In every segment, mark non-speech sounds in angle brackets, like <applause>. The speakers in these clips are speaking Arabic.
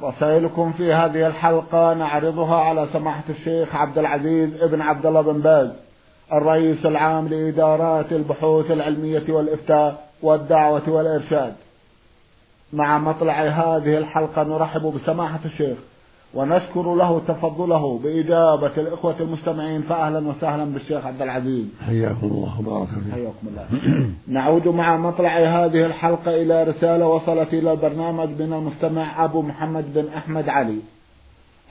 رسائلكم في هذه الحلقة نعرضها على سماحة الشيخ عبد العزيز ابن عبد الله بن باز الرئيس العام لإدارات البحوث العلمية والإفتاء والدعوة والإرشاد. مع مطلع هذه الحلقة نرحب بسماحة الشيخ. ونشكر له تفضله بإجابة الإخوة المستمعين فأهلا وسهلا بالشيخ عبد العزيز. حياكم الله وبارك فيكم. حياكم الله. <clears throat> نعود مع مطلع هذه الحلقة إلى رسالة وصلت إلى البرنامج من المستمع أبو محمد بن أحمد علي.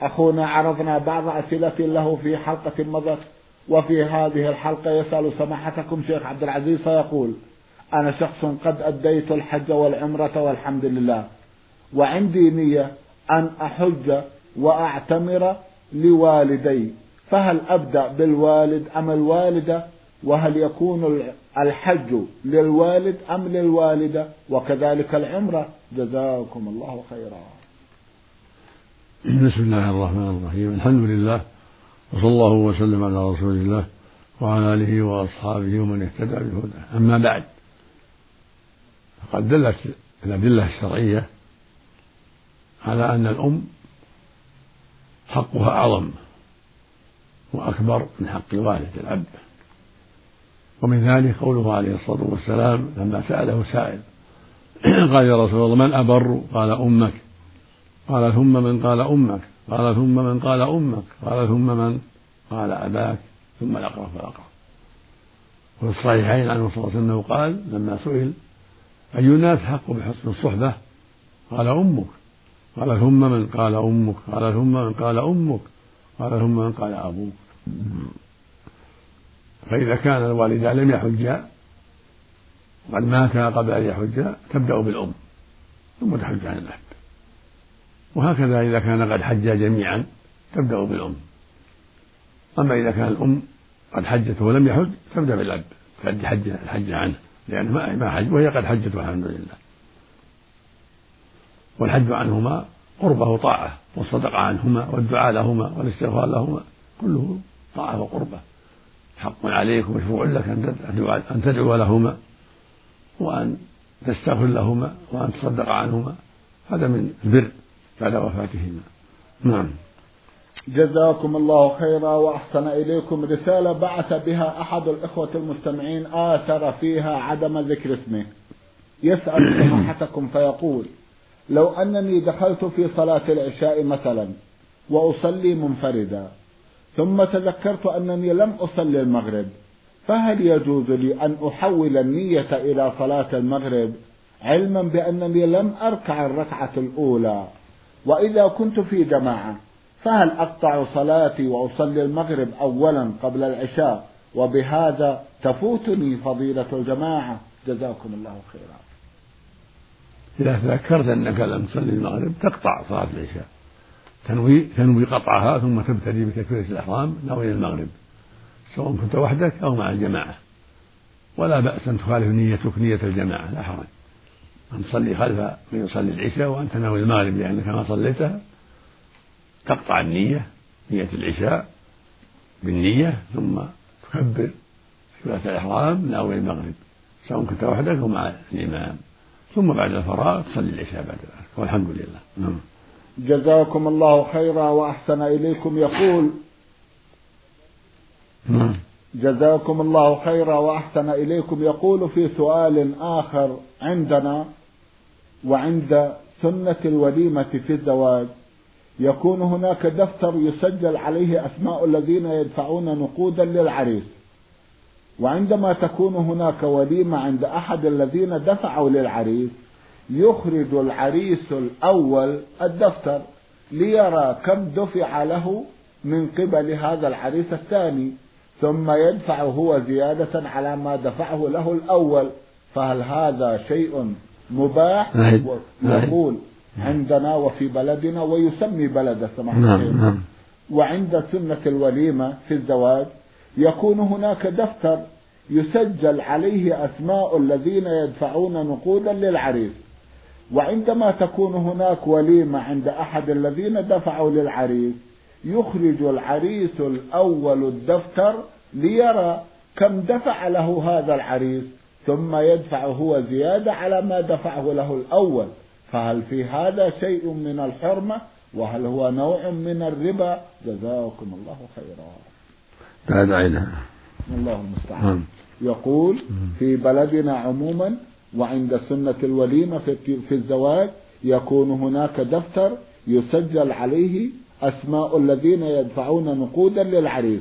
أخونا عرضنا بعض أسئلة له في حلقة مضت وفي هذه الحلقة يسأل سماحتكم شيخ عبد العزيز فيقول أنا شخص قد أديت الحج والعمرة والحمد لله وعندي نية أن أحج وأعتمر لوالدي. فهل أبدأ بالوالد أم الوالدة؟ وهل يكون الحج للوالد أم للوالدة؟ وكذلك العمرة. جزاكم الله خيرا. بسم الله الرحمن الرحيم. الحمد لله وصلى الله وسلم على رسول الله وعلى آله وأصحابه ومن اهتدى بهداه. أما بعد فقد دلت الأدلة الشرعية على أن الأم حقها أعظم وأكبر من حق الوالد الأب. ومن ذلك قوله عليه الصلاة والسلام لما سأله سائل قال يا رسول الله من أبر؟ قال أمك. قال ثم من قال أمك. قال ثم من قال أمك. قال ثم من قال أباك. ثم الأقرب فالأقرب وفي الصحيحين عنه صلى الله عليه وسلم قال لما سئل أي الناس حق بحسن الصحبة؟ قال أمك. قال ثم من قال أمك قال ثم من قال أمك قال ثم من قال أبوك. فإذا كان الوالدان لم يحجا قد ماتا قبل أن يحجا تبدأ بالأم ثم تحج عن الأب. وهكذا إذا كان قد حجا جميعا تبدأ بالأم. أما إذا كان الأم قد حجت ولم يحج تبدأ بالأب قد حج الحج عنه لأنه ما حج وهي قد حجت والحمد لله. والحج عنهما قربة وطاعة والصدقة عنهما والدعاء لهما والاستغفار لهما كله طاعة وقربة. حق عليك ومشروع لك أن تدعو لهما وأن تستغفر لهما وأن تصدق عنهما. هذا من البر بعد وفاتهما. نعم. جزاكم الله خيرا وأحسن إليكم رسالة بعث بها أحد الإخوة المستمعين آثر فيها عدم ذكر اسمه. يسأل سماحتكم فيقول لو أنني دخلت في صلاة العشاء مثلا وأصلي منفردا ثم تذكرت أنني لم أصلي المغرب فهل يجوز لي أن أحول النية إلى صلاة المغرب علما بأنني لم أركع الركعة الأولى؟ وإذا كنت في جماعة فهل أقطع صلاتي وأصلي المغرب أولا قبل العشاء؟ وبهذا تفوتني فضيلة الجماعة. جزاكم الله خيرا. إذا تذكرت أنك لم تصلي المغرب تقطع صلاة العشاء. تنوي تنوي قطعها ثم تبتدي بتكبيرة الإحرام ناوي المغرب. سواء كنت وحدك أو مع الجماعة. ولا بأس أن تخالف نيتك نية الجماعة لا حرج. أن تصلي خلف من يصلي العشاء وأنت ناوي المغرب لأنك ما صليتها تقطع النية نية العشاء بالنية ثم تكبر تكبيرة الإحرام ناوي المغرب سواء كنت وحدك أو مع الإمام. ثم بعد الفراغ تصلي العشاء بعد ذلك. والحمد لله. نعم. جزاكم الله خيرا وأحسن إليكم. يقول نعم. جزاكم الله خيرا وأحسن إليكم. يقول في سؤال آخر عندنا وعند سنة الوليمة في الزواج يكون هناك دفتر يسجل عليه أسماء الذين يدفعون نقودا للعريس. وعندما تكون هناك وليمة عند أحد الذين دفعوا للعريس يخرج العريس الأول الدفتر ليرى كم دفع له من قبل هذا العريس الثاني ثم يدفع هو زيادة على ما دفعه له الأول. فهل هذا شيء مباح؟ نعم. يقول عندنا وفي بلدنا ويسمي بلد السماحة نعم نعم. وعند سنة الوليمة في الزواج يكون هناك دفتر يسجل عليه أسماء الذين يدفعون نقودا للعريس. وعندما تكون هناك وليمة عند أحد الذين دفعوا للعريس يخرج العريس الأول الدفتر ليرى كم دفع له هذا العريس ثم يدفع هو زيادة على ما دفعه له الأول. فهل في هذا شيء من الحرمة؟ وهل هو نوع من الربا؟ جزاكم الله خيرا. بعد عينها الله المستعان. نعم. يقول في بلدنا عموما وعند سنة الوليمة في الزواج يكون هناك دفتر يسجل عليه أسماء الذين يدفعون نقودا للعريس.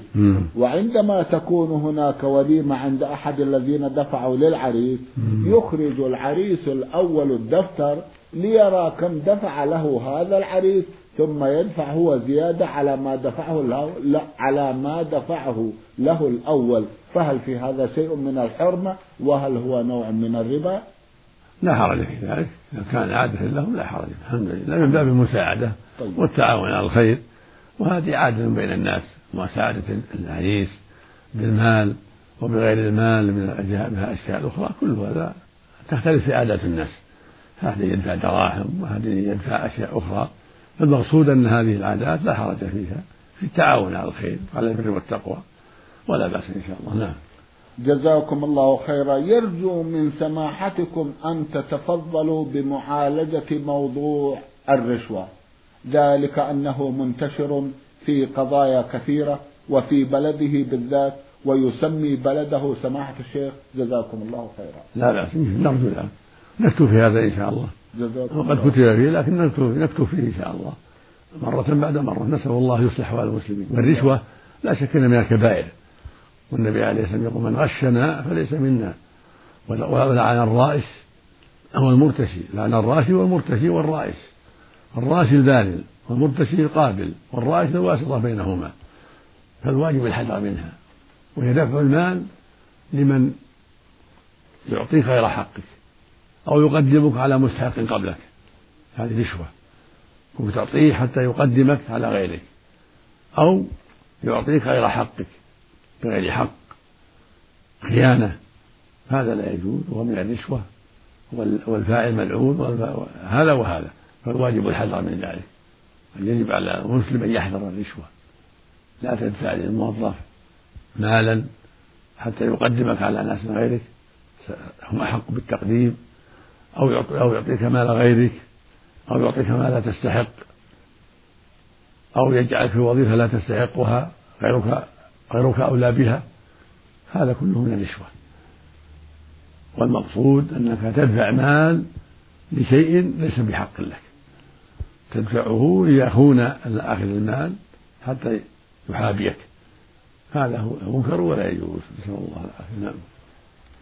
وعندما تكون هناك وليمة عند أحد الذين دفعوا للعريس يخرج العريس الأول الدفتر ليرى كم دفع له هذا العريس. ثم يدفع هو زيادة على ما دفعه له لا على ما دفعه له الأول. فهل في هذا شيء من الحرمة؟ وهل هو نوع من الربا؟ لا حرج في ذلك. إذا كان عادة لهم لا حرج. الحمد لله. من باب المساعدة طيب. والتعاون على الخير. وهذه عادة بين الناس. مساعدة العريس بالمال وبغير المال من الأشياء الأخرى. كل هذا تختلف في عادات الناس. هذا يدفع دراهم وهذا يدفع أشياء أخرى. المقصود أن هذه العادات لا حرج فيها في التعاون على الخير على البر والتقوى ولا بأس إن شاء الله. نعم. جزاكم الله خيرا. يرجو من سماحتكم أن تتفضلوا بمعالجة موضوع الرشوة. ذلك أنه منتشر في قضايا كثيرة وفي بلده بالذات ويسمي بلده سماحة الشيخ. جزاكم الله خيرا. لا لا نرجو ذلك نكتب في هذا إن شاء الله. وقد كتب فيه لكن نكتب فيه إن شاء الله. مرة بعد مرة. نسأل الله يصلح أحوال المسلمين. والرشوة لا شك أنها من الكبائر. والنبي عليه الصلاة والسلام يقول من غشنا فليس منا. ولعن الرائش أو المرتشي. لعن الراشي والمرتشي والرائش الراشي البالغ والمرتشي القابل والرائش الواسطة بينهما. فالواجب الحذر منها. وهي دفع المال لمن يعطيك غير حقك. أو يقدمك على مستحق قبلك. هذه رشوة. كنت تعطيه حتى يقدمك على غيرك. أو يعطيك غير حقك بغير حق. خيانة. هذا لا يجوز وهو من الرشوة. والفاعل ملعون هذا وهذا. فالواجب الحذر من ذلك. يجب على المسلم أن يحذر الرشوة. لا تدفع للموظف مالا حتى يقدمك على ناس غيرك. هم أحق بالتقديم. أو أو يعطيك مال غيرك أو يعطيك ما لا تستحق أو يجعلك في وظيفة لا تستحقها غيرك غيرك أولى بها هذا كله من الرشوة. والمقصود أنك تدفع مال لشيء ليس بحق لك. تدفعه ليخون أخذ المال حتى يحابيك. هذا هو منكر ولا يجوز. نسأل الله العافية. نعم.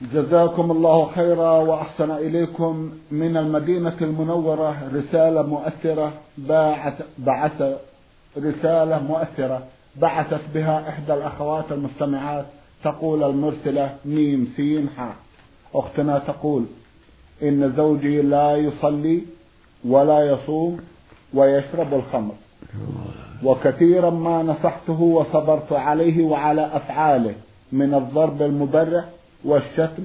جزاكم الله خيرا وأحسن إليكم من المدينة المنورة رسالة مؤثرة باعت بعث رسالة مؤثرة بعثت بها إحدى الأخوات المستمعات تقول المرسلة ميم سين حاء أختنا تقول إن زوجي لا يصلي ولا يصوم ويشرب الخمر. وكثيرا ما نصحته وصبرت عليه وعلى أفعاله من الضرب المبرح والشتم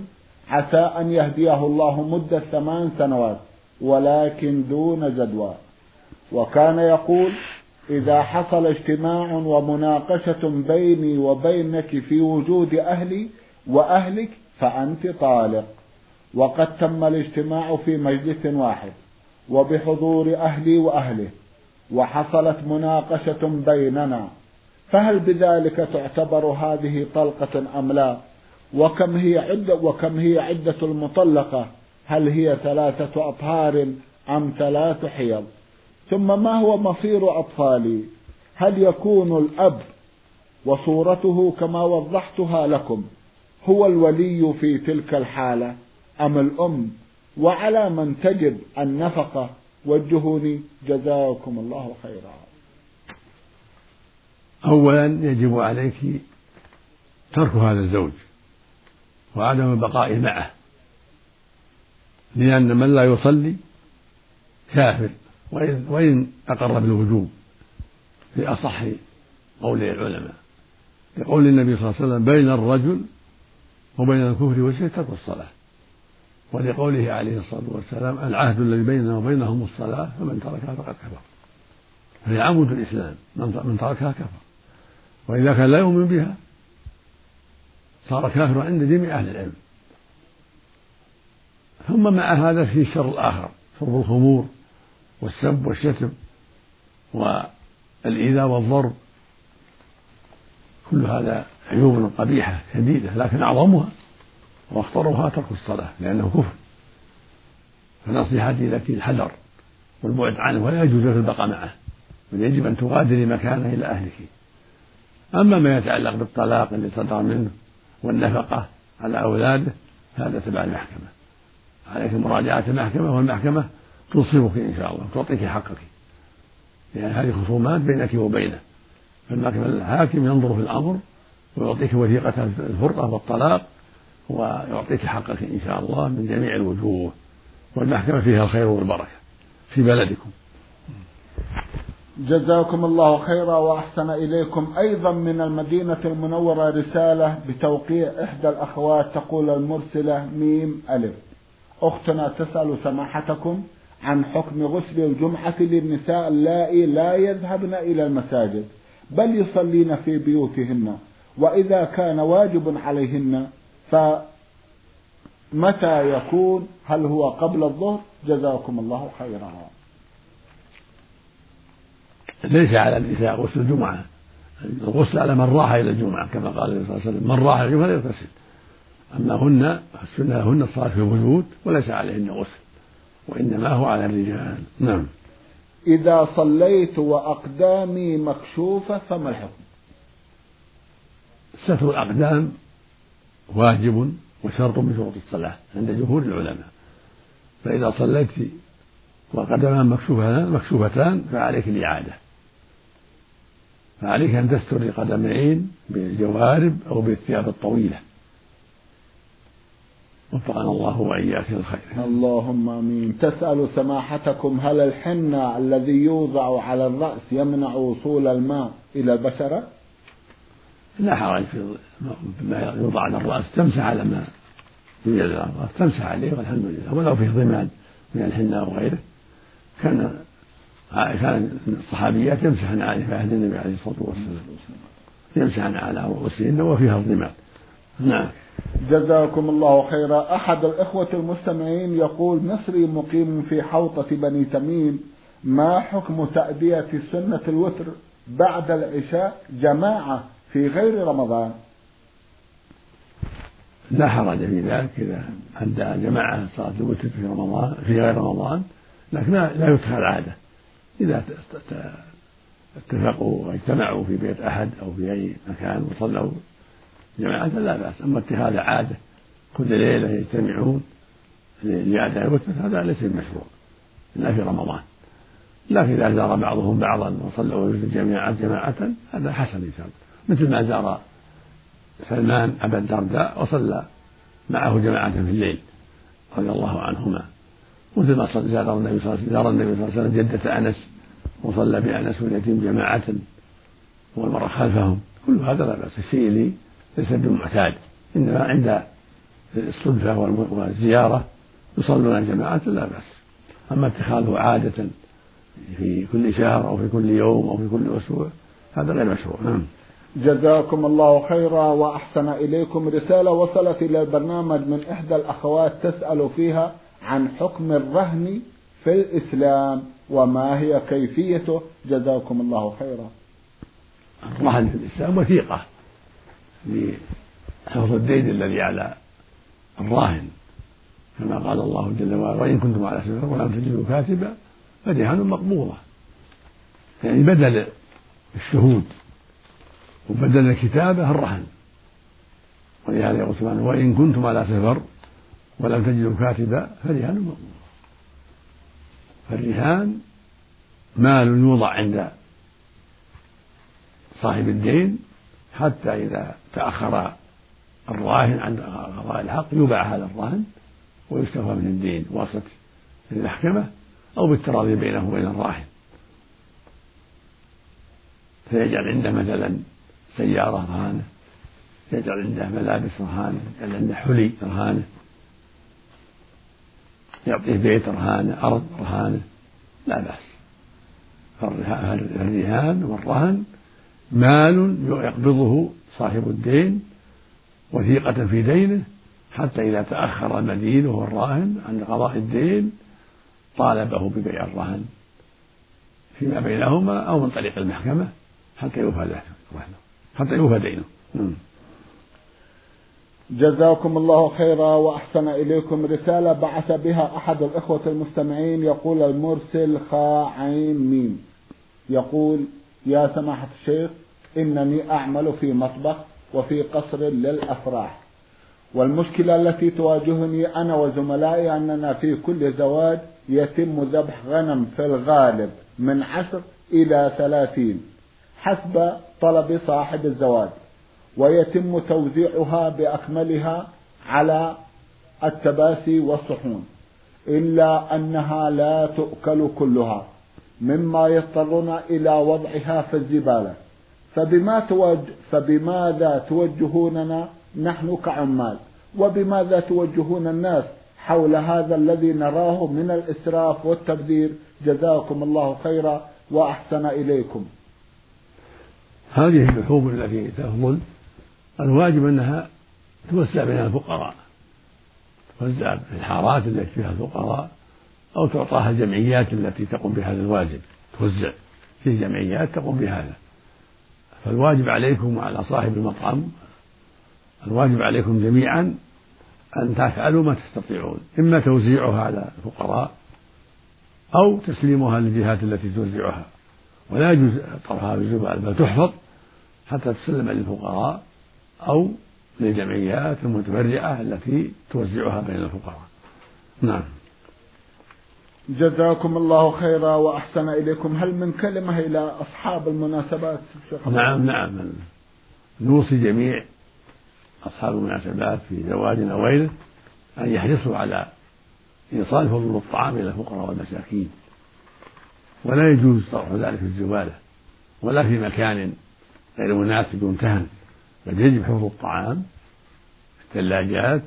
عسى أن يهديه الله مدة ثمان سنوات ولكن دون جدوى. وكان يقول إذا حصل اجتماع ومناقشة بيني وبينك في وجود أهلي وأهلك فأنت طالق. وقد تم الاجتماع في مجلس واحد وبحضور أهلي وأهله وحصلت مناقشة بيننا. فهل بذلك تعتبر هذه طلقة أم لا؟ وكم هي عدة وكم هي عدة المطلقة؟ هل هي ثلاثة أطهار أم ثلاث حيض؟ ثم ما هو مصير أطفالي؟ هل يكون الأب وصورته كما وضحتها لكم هو الولي في تلك الحالة أم الأم؟ وعلى من تجب النفقة؟ وجهوني جزاكم الله خيرا. أولا يجب عليك ترك هذا الزوج. وعدم البقاء معه. لأن من لا يصلي كافر. وإن, وإن أقر بالوجوب في أصح قول العلماء. لقول النبي صلى الله عليه وسلم بين الرجل وبين الكفر والشرك ترك الصلاة ولقوله عليه الصلاة والسلام العهد الذي بيننا وبينهم الصلاة فمن تركها فقد كفر. فهي عمود الإسلام من تركها كفر. وإذا كان لا يؤمن بها صار كافرا عند جميع أهل العلم. ثم مع هذا في الشر الآخر شرب الخمور والسب والشتم والإيذاء والضرب كل هذا عيوب قبيحة شديدة لكن أعظمها وأخطرها ترك الصلاة لأنه كفر. فنصيحتي لك الحذر والبعد عنه ولا يجوز لك البقاء معه بل يجب أن تغادري مكانه إلى أهلك. أما ما يتعلق بالطلاق اللي صدر منه والنفقة على أولاده هذا تبع المحكمة. عليك مراجعة المحكمة والمحكمة تنصفك إن شاء الله تعطيك حقك. لأن يعني هذه خصومات بينك وبينه. فالمحكمة الحاكم ينظر في الأمر ويعطيك وثيقة الفرقة والطلاق ويعطيك حقك إن شاء الله من جميع الوجوه. والمحكمة فيها الخير والبركة في بلدكم. جزاكم الله خيرا وأحسن إليكم. أيضا من المدينة المنورة رسالة بتوقيع إحدى الأخوات تقول المرسلة ميم ألف. أختنا تسأل سماحتكم عن حكم غسل الجمعة للنساء اللائي لا يذهبن إلى المساجد بل يصلين في بيوتهن وإذا كان واجب عليهن فمتى يكون؟ هل هو قبل الظهر؟ جزاكم الله خيرا. ليس على النساء غسل الجمعة. الغسل على من راح إلى الجمعة كما قال النبي صلى الله عليه وسلم من راح إلى الجمعة يغتسل أما هن السنة لهن الصلاة في البيوت وليس عليهن غسل وإنما هو على الرجال. نعم. إذا صليت وأقدامي مكشوفة فما الحكم؟ ستر الأقدام واجب وشرط من شروط الصلاة عند جمهور العلماء. فإذا صليت وقدمان مكشوفتان مكشوفتان فعليك الإعادة. فعليك أن تستر القدمين بالجوارب أو بالثياب الطويلة. وفقنا الله وإياك الخير اللهم آمين. تسأل سماحتكم هل الحنة الذي يوضع على الرأس يمنع وصول الماء إلى البشرة؟ لا حرج في ما يوضع على الرأس. تمسح على ما يوجد على الرأس. تمسح عليه والحمد لله. ولو فيه ضمان من الحنة أو غيره. كان كان الصحابيات يمسحن عليه في عهد النبي عليه الصلاة والسلام. يمسحن على رؤوسهن وفيها الضمان نعم. جزاكم الله خيرا. أحد الإخوة المستمعين يقول مصري مقيم في حوطة بني تميم. ما حكم تأدية سنة الوتر بعد العشاء جماعة في غير رمضان؟ لا حرج في ذلك إذا أدى جماعة صلاة الوتر في رمضان في غير رمضان لكن لا يتخذ عادة. إذا اتفقوا واجتمعوا في بيت أحد أو في أي مكان وصلوا جماعة لا بأس. أما اتخاذ عادة كل ليلة يجتمعون لأداء الوتر هذا ليس بمشروع إلا في رمضان. لكن إذا زار بعضهم بعضا وصلوا جميعا جماعة هذا حسن إن مثل ما زار سلمان أبا الدرداء وصلى معه جماعة في الليل رضي الله عنهما. مثل ما زار النبي صلى الله عليه وسلم جدة أنس وصلى بأنس واليتيم جماعة والمرأة خلفهم. كل هذا لا بأس الشيء اللي ليس بمعتاد. إنما عند الصدفة والزيارة يصلون جماعة لا بأس. أما اتخاذه عادة في كل شهر أو في كل يوم أو في كل أسبوع هذا غير مشروع. نعم. جزاكم الله خيرا وأحسن إليكم رسالة وصلت إلى البرنامج من إحدى الأخوات تسأل فيها عن حكم الرهن في الإسلام وما هي كيفيته. جزاكم الله خيرا. الرهن في الإسلام وثيقة لحفظ الدين الذي على الراهن كما قال الله جل وعلا وإن كنتم على سفر ولم تجدوا كاتبا فرهان مقبوضة يعني بدل الشهود وبدل الكتابة الرهن. ولهذا يقول سبحانه وإن كنتم على سفر ولم تجدوا كاتبا فرهان مقبوضة فالرهان مال يوضع عند صاحب الدين حتى إذا تأخر الراهن عن قضاء الحق يباع هذا الراهن ويستوفى من الدين واسطة المحكمة أو بالتراضي بينه وبين الراهن. فيجعل عنده مثلا سيارة رهانة يجعل عنده ملابس رهانة يجعل عنده حلي رهانة. يعطيه بيت رهانة أرض رهانة لا بأس فالرهان والرهن مال يقبضه صاحب الدين وثيقة في دينه حتى إذا تأخر المدين وهو الراهن عن قضاء الدين طالبه ببيع الرهن فيما بينهما أو من طريق المحكمة حتى يوفى له حتى يوفى دينه. جزاكم الله خيرا وأحسن إليكم رسالة. بعث بها أحد الإخوة المستمعين. يقول المرسل خا عين ميم. يقول يا سماحة الشيخ إنني أعمل في مطبخ وفي قصر للأفراح. والمشكلة التي تواجهني أنا وزملائي أننا في كل زواج يتم ذبح غنم في الغالب من عشر إلى ثلاثين حسب طلب صاحب الزواج. ويتم توزيعها بأكملها على التباسي والصحون إلا أنها لا تؤكل كلها مما يضطرنا إلى وضعها في الزبالة. فبما توجه فبماذا توجهوننا نحن كعمال؟ وبماذا توجهون الناس حول هذا الذي نراه من الإسراف والتبذير؟ جزاكم الله خيرا وأحسن إليكم. هذه اللحوم التي تفضل الواجب أنها توزع بين الفقراء توزع في الحارات التي فيها الفقراء أو تعطاها الجمعيات التي تقوم بهذا الواجب توزع في جمعيات تقوم بهذا. فالواجب عليكم وعلى صاحب المطعم الواجب عليكم جميعا أن تفعلوا ما تستطيعون إما توزيعها على الفقراء أو تسليمها للجهات التي توزعها. ولا يجوز طرحها في الزبالة بل تحفظ حتى تسلم للفقراء أو للجمعيات المتبرعة التي توزعها بين الفقراء. نعم. جزاكم الله خيرا وأحسن إليكم. هل من كلمة إلى أصحاب المناسبات؟ نعم نعم. نوصي جميع أصحاب المناسبات في زواج أو غيره أن يحرصوا على إيصال فضل الطعام إلى الفقراء والمساكين. ولا يجوز طرح ذلك في الزبالة ولا في مكان غير مناسب ومتهن بل يجب حفظ الطعام في الثلاجات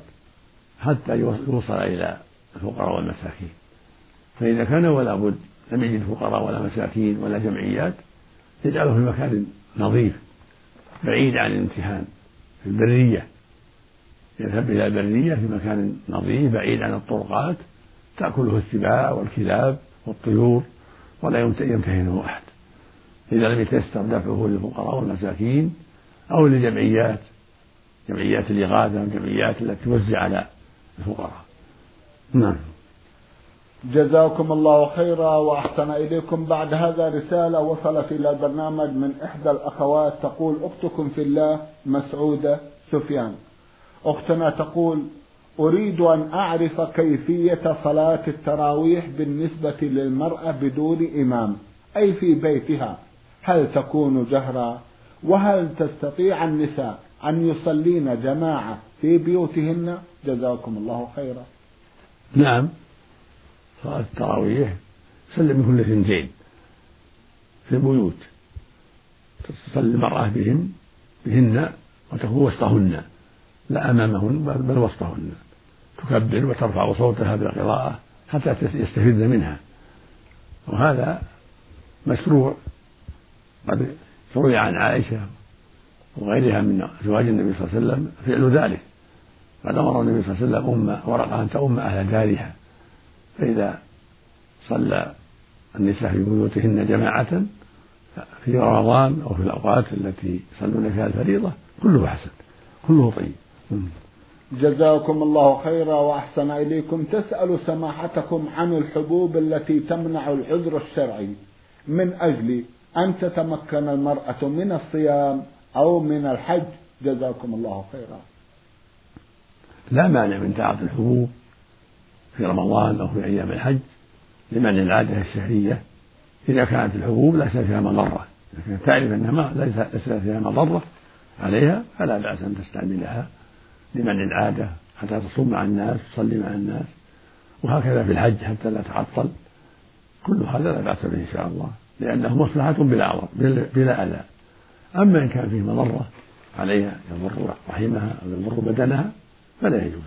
حتى يوصل إلى الفقراء والمساكين. فإذا كان ولا بد لم يجد فقراء ولا مساكين ولا جمعيات يجعله في مكان نظيف بعيد عن الامتحان في البرية. يذهب إلى البرية في مكان نظيف بعيد عن الطرقات تأكله السباع والكلاب والطيور ولا يمتهنه أحد. إذا لم يتيسر دفعه للفقراء والمساكين أو للجمعيات جمعيات الإغاثة والجمعيات التي توزع على الفقراء. نعم. جزاكم الله خيرا وأحسن إليكم. بعد هذا رسالة وصلت إلى البرنامج من إحدى الأخوات تقول أختكم في الله مسعودة سفيان. أختنا تقول أريد أن أعرف كيفية صلاة التراويح بالنسبة للمرأة بدون إمام أي في بيتها هل تكون جهرا؟ وهل تستطيع النساء أن يصلين جماعة في بيوتهن؟ جزاكم الله خيرا. نعم. صلاة التراويح. من كل اثنتين في البيوت. تصلي المرأة بهم بهن وتكون وسطهن لا أمامهن بل وسطهن. تكبر وترفع صوتها بالقراءة حتى يستفيدن منها. وهذا مشروع. قد روي عن عائشة وغيرها من أزواج النبي صلى الله عليه وسلم فعل ذلك. قد أمر النبي صلى الله عليه وسلم أم ورقة أن تؤم أهل دارها فإذا صلى النساء في بيوتهن جماعة في رمضان أو في الأوقات التي يصلون فيها الفريضة كله حسن كله طيب. جزاكم الله خيرا وأحسن إليكم. تسأل سماحتكم عن الحبوب التي تمنع العذر الشرعي. من أجل أن تتمكن المرأة من الصيام أو من الحج. جزاكم الله خيرا. لا مانع من تعاطي الحبوب في رمضان أو في أيام الحج لمنع العادة الشهرية. إذا كانت الحبوب ليس فيها مضرة. لكن تعرف أنها ليس فيها مضرة عليها فلا بأس أن تستعملها لمنع العادة حتى تصوم مع الناس تصلي مع الناس وهكذا في الحج حتى لا تعطل. كل هذا لا بأس به إن شاء الله. لأنه مصلحة بلا عوض بلا أذى. أما إن كان فيه مضرة عليها يضر رحمها أو يضر بدنها فلا يجوز.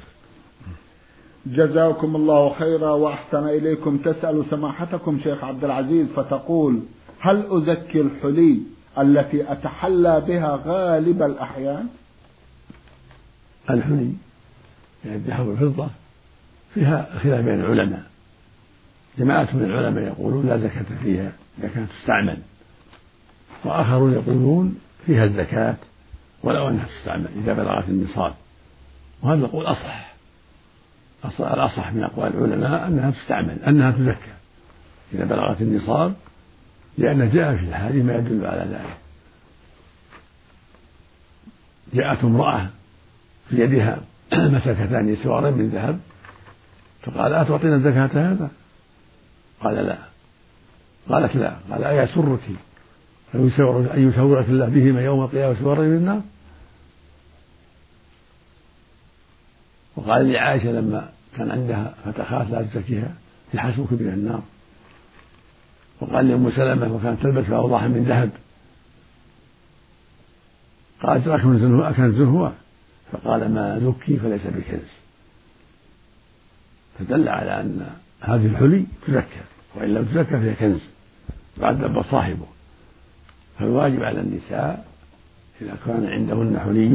جزاكم الله خيرا وأحسن إليكم. تسأل سماحتكم شيخ عبد العزيز فتقول هل أزكي الحلي التي أتحلى بها غالب الأحيان؟ الحلي يعني الذهب والفضة فيها خلاف بين العلماء. جماعة من العلماء يقولون لا زكاة فيها إذا كانت تستعمل. وآخرون يقولون فيها الزكاة ولو أنها تستعمل إذا بلغت النصاب وهذا القول أصح. الأصح من أقوال العلماء أنها تستعمل أنها تزكى. إذا بلغت النصاب لأن جاء في الحديث ما يدل على ذلك. جاءت امرأة في يدها <clears throat> مسكتان سوارين من ذهب فقال أتعطينا زكاة هذا؟ قال لا. قالت لا. قال أيسرك أن يشاورك الله بهما يوم القيامة سوارين من النار وقال لعائشة لما كان عندها فتخات لا تزكيها يحسبك من النار. وقال لأم سلمة وكانت تلبس أوضاحا من ذهب. قالت أكنز هو فقال ما زكي فليس بكنز. فدل على أن هذه الحلي تزكى. وإن لم تزكى فهي كنز يعذب صاحبه. فالواجب على النساء إذا كان عندهن حلي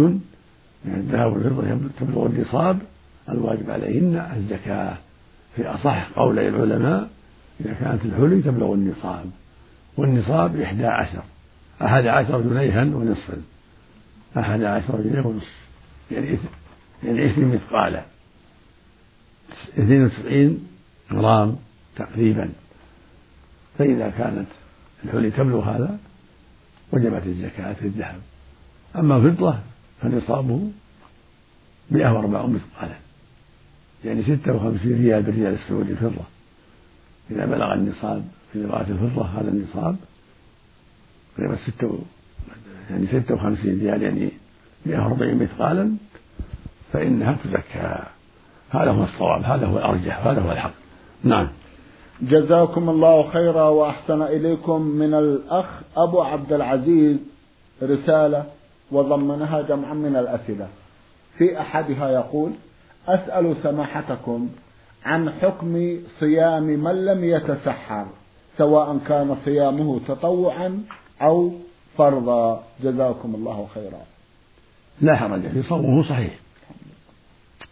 من الذهب والفضة تبلغ النصاب الواجب عليهن الزكاة. في أصح قولي العلماء إذا كانت الحلي تبلغ النصاب والنصاب إحدى عشر. أحد عشر جنيها ونصفا أحد عشر جنيه ونصف. يعني يعني عشرين مثقالا إثنين وتسعين غرام تقريبا. فإذا كانت الحلي تبلغ هذا وجبت الزكاة في الذهب. أما الفضة فنصابه مئة وأربعون مثقالا. يعني ستة وخمسين ريال بالريال السعودي الفضة. إذا بلغ النصاب في لغة الفضة هذا النصاب قريب ستة يعني ستة وخمسين ريال يعني مئة وأربعين مثقالا فإنها تزكى. هذا هو الصواب هذا هو الأرجح هذا هو الحق. نعم. جزاكم الله خيرا وأحسن إليكم من الأخ أبو عبد العزيز رسالة وضمنها جمعا من الأسئلة. في أحدها يقول أسأل سماحتكم عن حكم صيام من لم يتسحر سواء كان صيامه تطوعا أو فرضا. جزاكم الله خيرا. لا حرج في صومه صحيح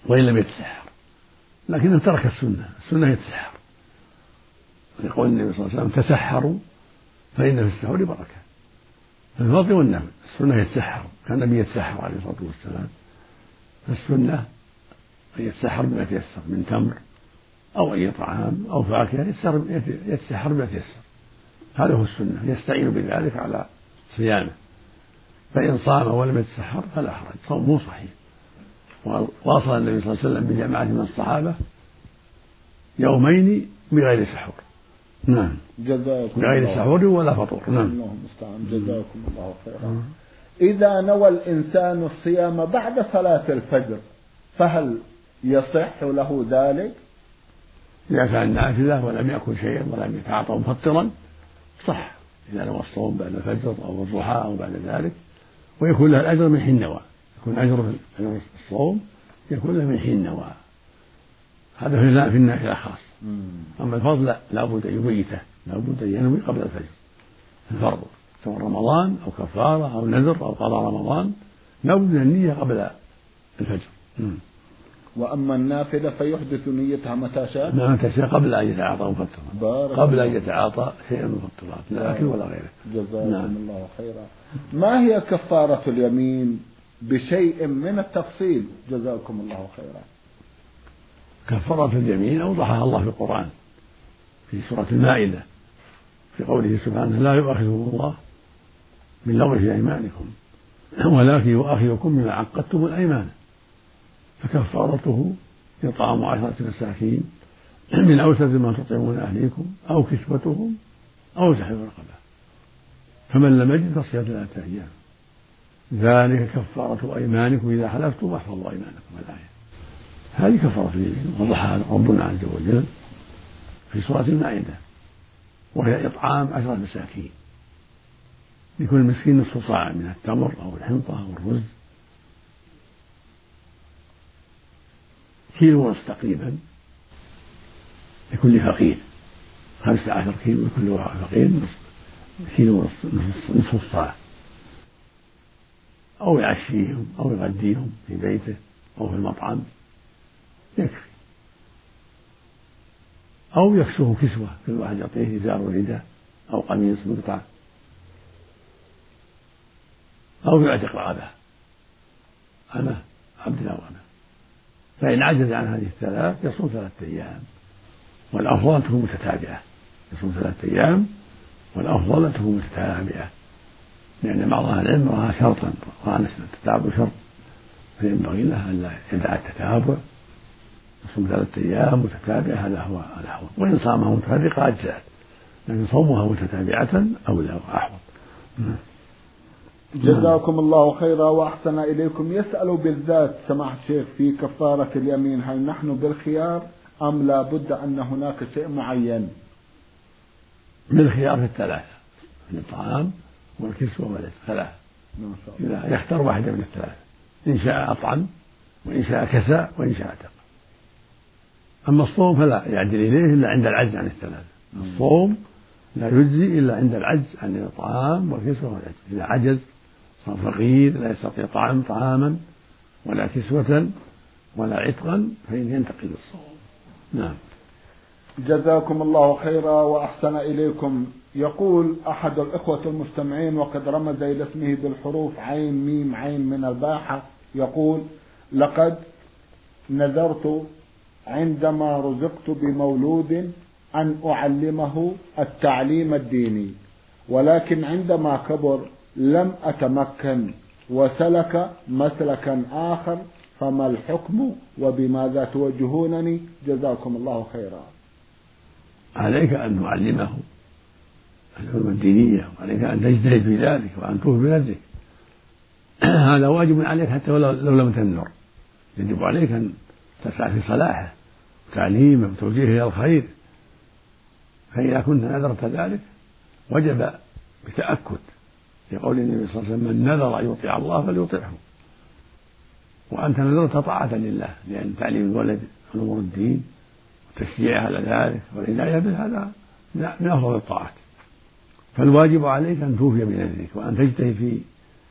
وإن لم يتسحر لكنه ترك السنة السنة يتسحر. يقول النبي صلى الله عليه وسلم تسحروا فإن في السحور بركة. الفضل والنفل السنة يتسحر. كان النبي يتسحر عليه الصلاة والسلام. فالسنة أن يتسحر بما تيسر. من تمر أو أي طعام أو فاكهة يتسحر بما تيسر. هذا هو السنة. يستعين بذلك على صيامه. فإن صام ولم يتسحر فلا حرج. صومه صحيح. وأصل النبي صلى الله عليه وسلم بجماعة من الصحابة يومين بغير سحور. نعم. جزاكم بغير سحور ولا فطور نعم. اللهم المستعان جزاكم الله خيرا. إذا نوى الإنسان الصيام بعد صلاة الفجر فهل يصح له ذلك؟ إذا كان نافلة ولم يأكل شيئا ولم يتعاطى مفطرا صح. إذا نوى الصوم بعد الفجر أو الضحى أو بعد ذلك. ويكون له الأجر من حين نوى. يكون أجر الصوم يكون له من حين نوى. هذا في النافلة خاص أما الفضل لا لابد أن يبيته لابد أن ينوي قبل الفجر. الفرض سواء رمضان أو كفارة أو نذر أو قضاء رمضان لابد من النية قبل الفجر. وأما النافلة فيحدث نيتها متى شاء؟ متى شاء قبل أن يتعاطى مفطرات. قبل أن يتعاطى شيئا من المفطرات لا أكل ولا غيره. جزاكم نعم. الله خيرا. ما هي كفارة اليمين بشيء من التفصيل؟ جزاكم الله خيرا. كفارة اليمين أوضحها الله في القرآن في سورة المائدة في قوله سبحانه لا يؤاخذكم الله من في أيمانكم ولكن يؤاخذكم بما عقدتم الأيمان. فكفارته إطعام عشرة مساكين من أوسط ما تطعمون أهليكم أو كسوتهم أو تحرير رقبة. فمن لم يجد فصيام ثلاثة أيام ذلك كفارة أيمانكم إذا حلفتم وأحفظوا أيمانكم الآية. هذه كفارة اليمين وضحها ربنا عز وجل في سورة المائدة وهي إطعام عشرة مساكين. لكل مسكين نصف صاع من التمر أو الحنطة أو الرز. كيلو ونصف تقريبا لكل فقير. خمسة عشر كيلو لكل فقير نصف كيلو ونصف نصف الصاع أو يعشيهم أو يغديهم في بيته أو في المطعم. يكفي. أو يكسوه كسوة كل واحد يعطيه إزار ورداء أو قميص بقطعة أو يعتق رغبة أمه عبد أو أمه فإن عجز عن هذه الثلاث يصوم ثلاثة أيام. والأفضل أن تكون متتابعة. يصوم ثلاثة أيام والأفضل أن تكون متتابعة. لأن بعض أهل العلم رأى شرطا رأى أن التتابع شرط. فينبغي له أن لا يدع التتابع. يصوم ثلاثة أيام متتابعة هذا هو الأحوط وإن صامها متفرقة أجزأت لكن صومها متتابعة أولى وأحوط جزاكم الله خيرا وأحسن إليكم. يسأل بالذات سماحة الشيخ في كفارة اليمين هل نحن بالخيار أم لا بد أن هناك شيء معين؟ بالخيار في الثلاثة الطعام والكسوة والعتق ثلاثة. إذا يختار واحدة من الثلاثة إن شاء أطعم وإن شاء كسى وإن شاء اعتق أما الصوم فلا يعدل إليه إلا عند العجز عن الثلاثة. الصوم لا يجزي إلا عند العجز عن الطعام والكسوة والعتق إذا عجز صار فقير لا يستطيع طعام طعاما ولا كسوة ولا عتقا فإنه ينتقل الصوم نعم. جزاكم الله خيرا وأحسن إليكم. يقول أحد الإخوة المستمعين وقد رمز إلى اسمه بالحروف عين ميم عين من الباحة يقول لقد نذرت عندما رزقت بمولود أن أعلمه التعليم الديني ولكن عندما كبر لم أتمكن وسلك مسلكا آخر فما الحكم وبماذا توجهونني؟ جزاكم الله خيرا. عليك أن تعلمه العلوم الدينية وعليك أن تجتهد في ذلك وأن توفي بنفسك <clears throat> هذا واجب عليك حتى ولو لو لم تنذر. يجب عليك أن تسعى في صلاحه وتعليمه وتوجيهه إلى الخير. فإذا كنت نذرت ذلك وجب بتأكد لقول النبي صلى الله عليه وسلم من نذر أن يطيع الله فليطعه. وأنت نذرت طاعة لله لأن تعليم الولد أمور الدين والتشجيع على ذلك والعناية به هذا من أفضل الطاعات. فالواجب عليك أن توفي بنذرك وأن تجتهد في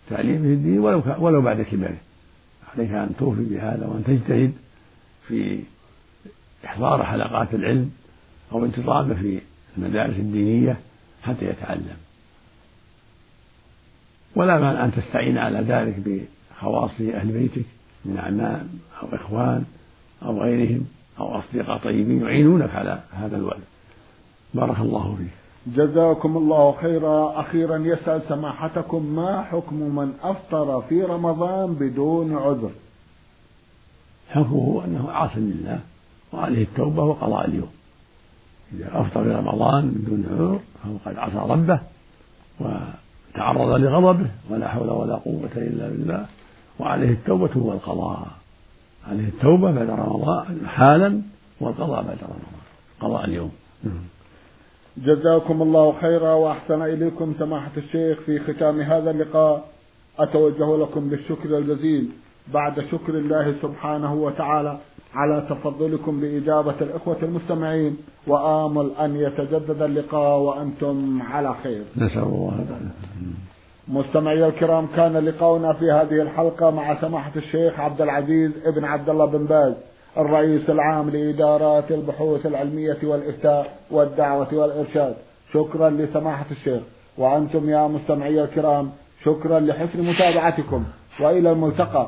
تعليمه الدين ولو ولو بعد كبره. عليك أن توفي بهذا وأن تجتهد في إحضار حلقات العلم أو انتظامه في المدارس الدينية حتى يتعلم. ولا مانع أن تستعين على ذلك بخواص أهل بيتك من أعمام أو إخوان أو غيرهم أو أصدقاء طيبين يعينونك على هذا الولد. بارك الله فيك. جزاكم الله خيرا. أخيرا يسأل سماحتكم ما حكم من أفطر في رمضان بدون عذر؟ حكمه أنه عاص لله وعليه التوبة وقضاء اليوم. إذا أفطر في رمضان بدون عذر فهو قد عصى ربه وتعرض لغضبه ولا حول ولا قوة إلا بالله وعليه التوبة والقضاء. عليه التوبة بعد رمضان حالا والقضاء بعد رمضان. قضاء اليوم. جزاكم الله خيرا وأحسن إليكم سماحة الشيخ في ختام هذا اللقاء. أتوجه لكم بالشكر الجزيل. بعد شكر الله سبحانه وتعالى على تفضلكم بإجابة الإخوة المستمعين وآمل أن يتجدد اللقاء وأنتم على خير. نسأل الله مستمعي الكرام كان لقاؤنا في هذه الحلقة مع سماحة الشيخ عبد العزيز ابن عبد الله بن باز الرئيس العام لإدارات البحوث العلمية والإفتاء والدعوة والإرشاد. شكرا لسماحة الشيخ. وأنتم يا مستمعي الكرام شكرا لحسن متابعتكم. وإلى الملتقى.